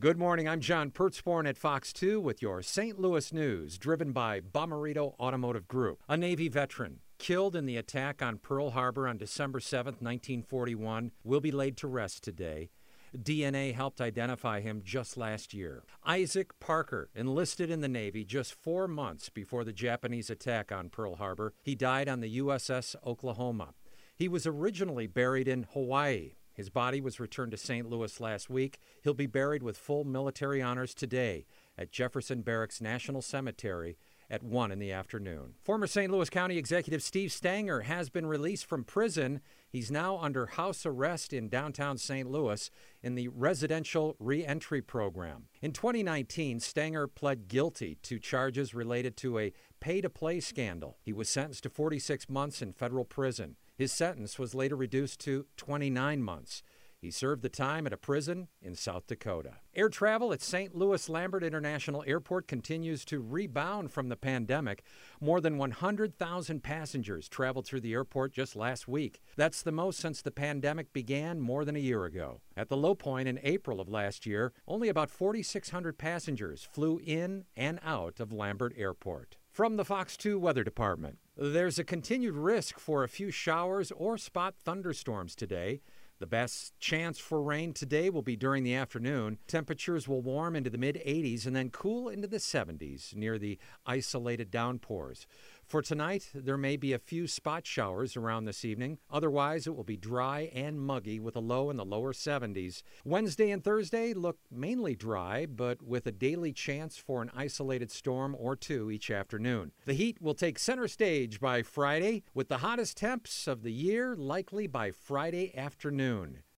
Good morning. I'm John Pertzborn at Fox 2 with your St. Louis news, driven by Bomarito Automotive Group. A Navy veteran killed in the attack on Pearl Harbor on December 7, 1941, will be laid to rest today. DNA helped identify him just last year. Isaac Parker enlisted in the Navy just four months before the Japanese attack on Pearl Harbor. He died on the USS Oklahoma. He was originally buried in Hawaii. His body was returned to St. Louis last week. He'll be buried with full military honors today at Jefferson Barracks National Cemetery at 1 in the afternoon. Former St. Louis County Executive Steve Stenger has been released from prison. He's now under house arrest in downtown St. Louis in the Residential Reentry Program. In 2019, Stenger pled guilty to charges related to a pay to play scandal. He was sentenced to 46 months in federal prison. His sentence was later reduced to 29 months. He served the time at a prison in South Dakota. Air travel at St. Louis Lambert International Airport continues to rebound from the pandemic. More than 100,000 passengers traveled through the airport just last week. That's the most since the pandemic began more than a year ago. At the low point in April of last year, only about 4,600 passengers flew in and out of Lambert Airport. From the Fox 2 Weather Department, there's a continued risk for a few showers or spot thunderstorms today. The best chance for rain today will be during the afternoon. Temperatures will warm into the mid 80s and then cool into the 70s near the isolated downpours. For tonight, there may be a few spot showers around this evening. Otherwise, it will be dry and muggy with a low in the lower 70s. Wednesday and Thursday look mainly dry, but with a daily chance for an isolated storm or two each afternoon. The heat will take center stage by Friday, with the hottest temps of the year likely by Friday afternoon.